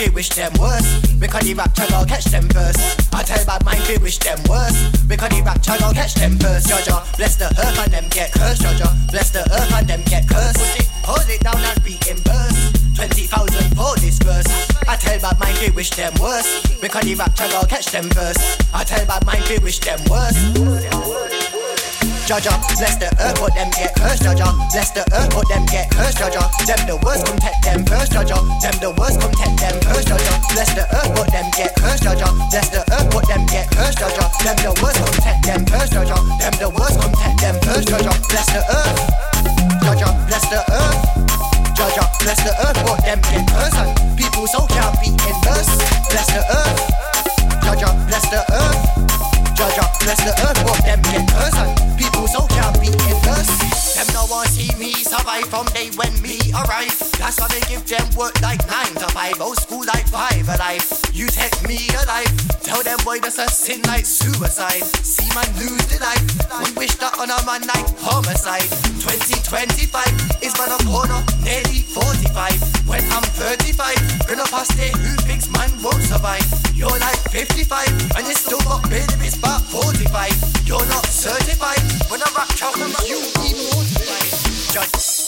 They wish them worse. Because the rap child catch them first. I tell bad mind they wish them worse. Because the rap child catch them first. Jaja, bless the earth and them get cursed. Jaja, bless the earth and them get cursed. Hold it down and beat in burst. 20,000 for this verse. I tell bad mind they wish them worse. Because the rap child catch them first. I tell bad mind they wish them worse. Jaja, bless the earth, but them get cursed, Jaja. Bless the earth, but them get cursed, Jaja. Them the worst, come take them first, Jaja. Them the worst, come take them first, Jaja. Bless the earth, but them get cursed, Jaja. Bless the earth, but them get cursed, Jaja. Them the worst, come take them first, Jaja. Them the worst, come take them first, Jaja. Bless the earth, Jaja. Bless the earth, Jaja. Bless the earth, but them get cursed. People so can't be in verse. Bless the earth, Jaja. Bless the earth. Jaja, bless the earth, but them get cursed. So can't be in. Them no one see me survive from day when me arrive. That's why they give them work like nine to five, old school like five alive. You take me alive. Tell them boy that's a sin like suicide. See man lose the life. We wish that on a man like homicide. 2025 is man a corner, nearly 45. When I'm 35, gonna pass day who thinks man won't survive. You're like 55 and you still got it's about 45. You're not certified. When I talk about you be mortified. Judge.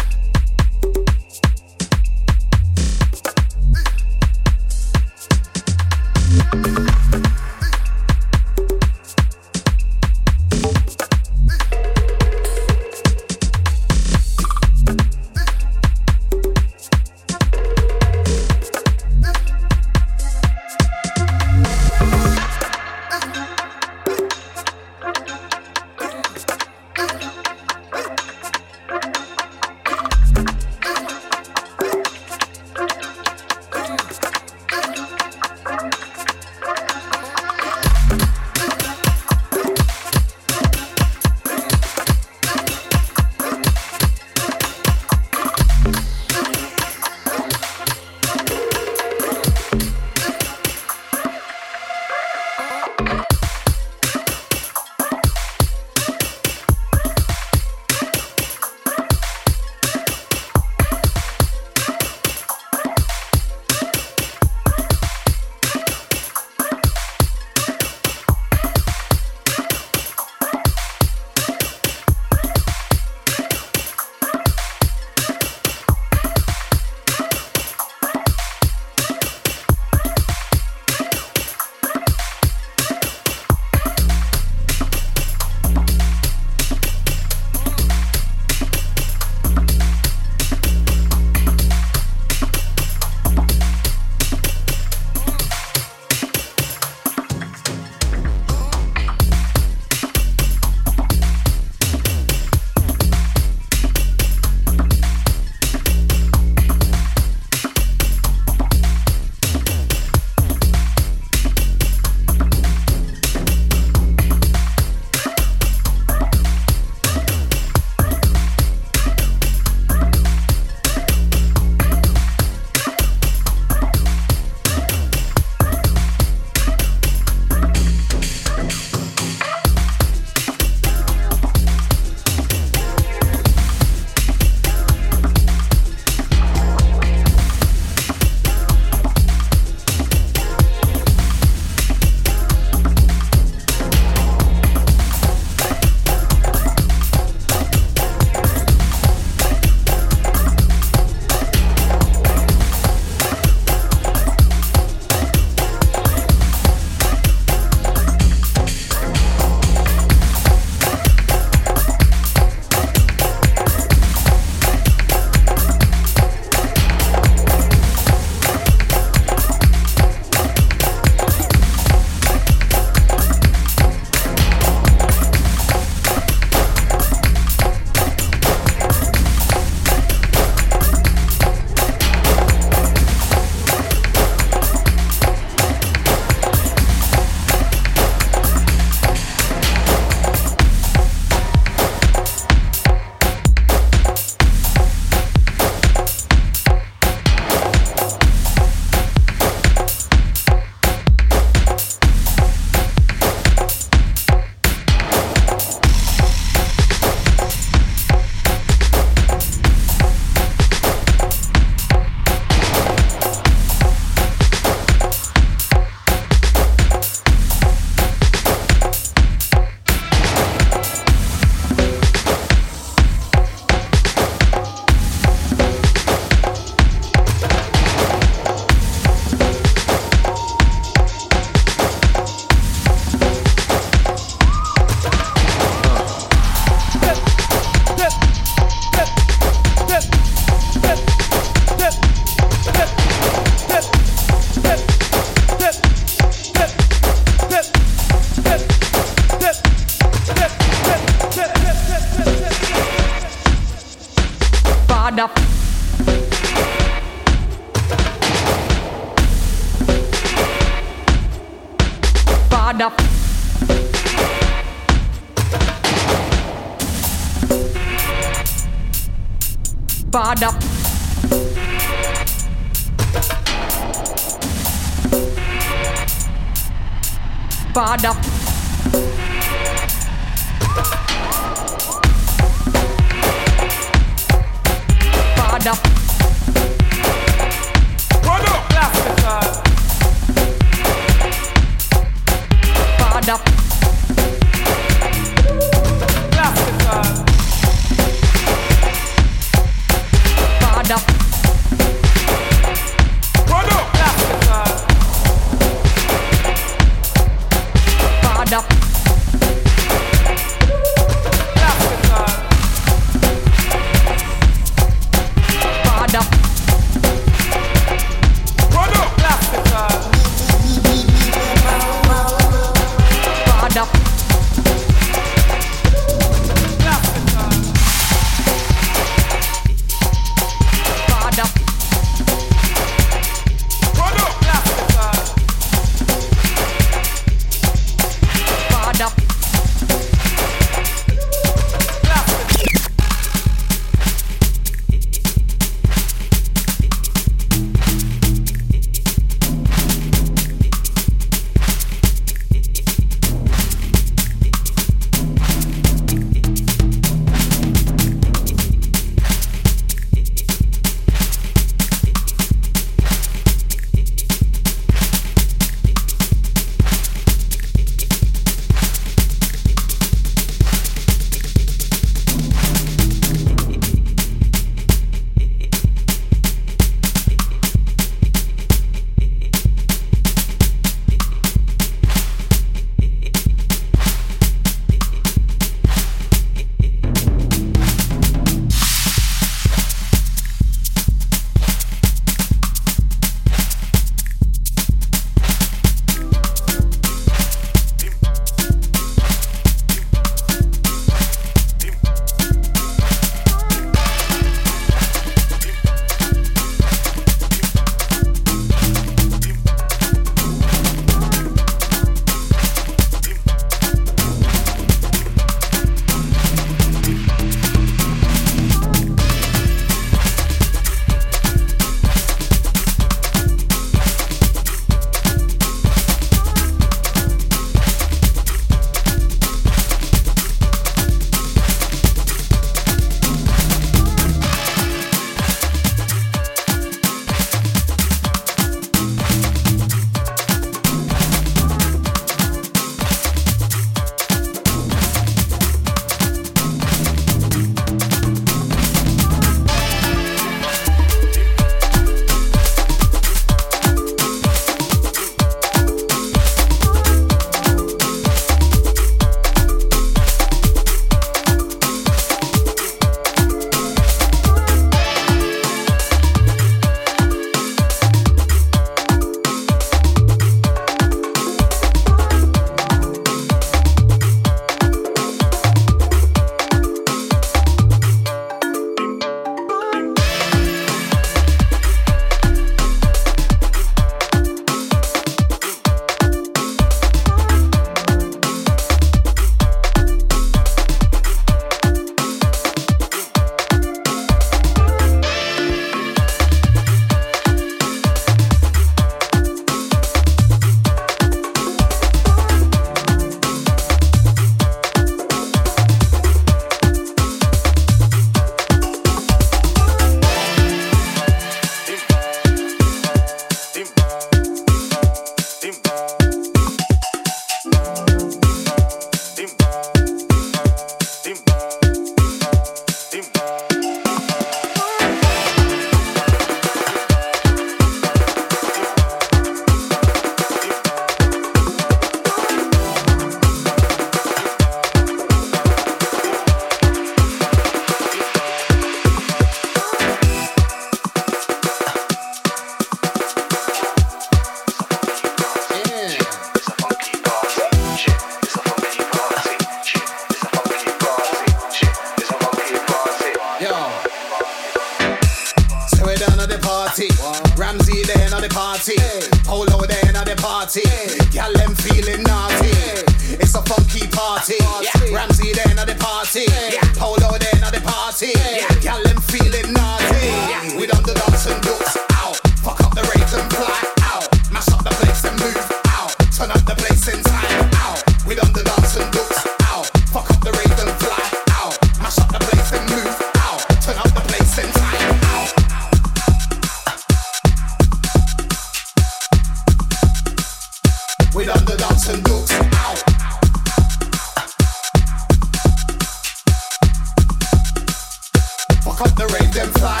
cut the rain them fly.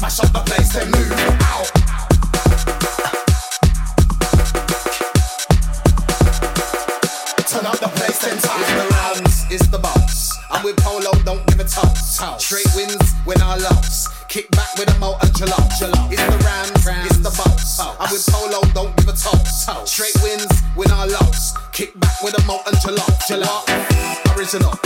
Mash up the place, move. Turn up the place, the it's the. I'm with Polo, don't give a toss. Straight wins when I lost. Kick back with a moat and gelato. It's the Rams, it's the boss. I'm with Polo, don't give a toss. Straight wins. listen up.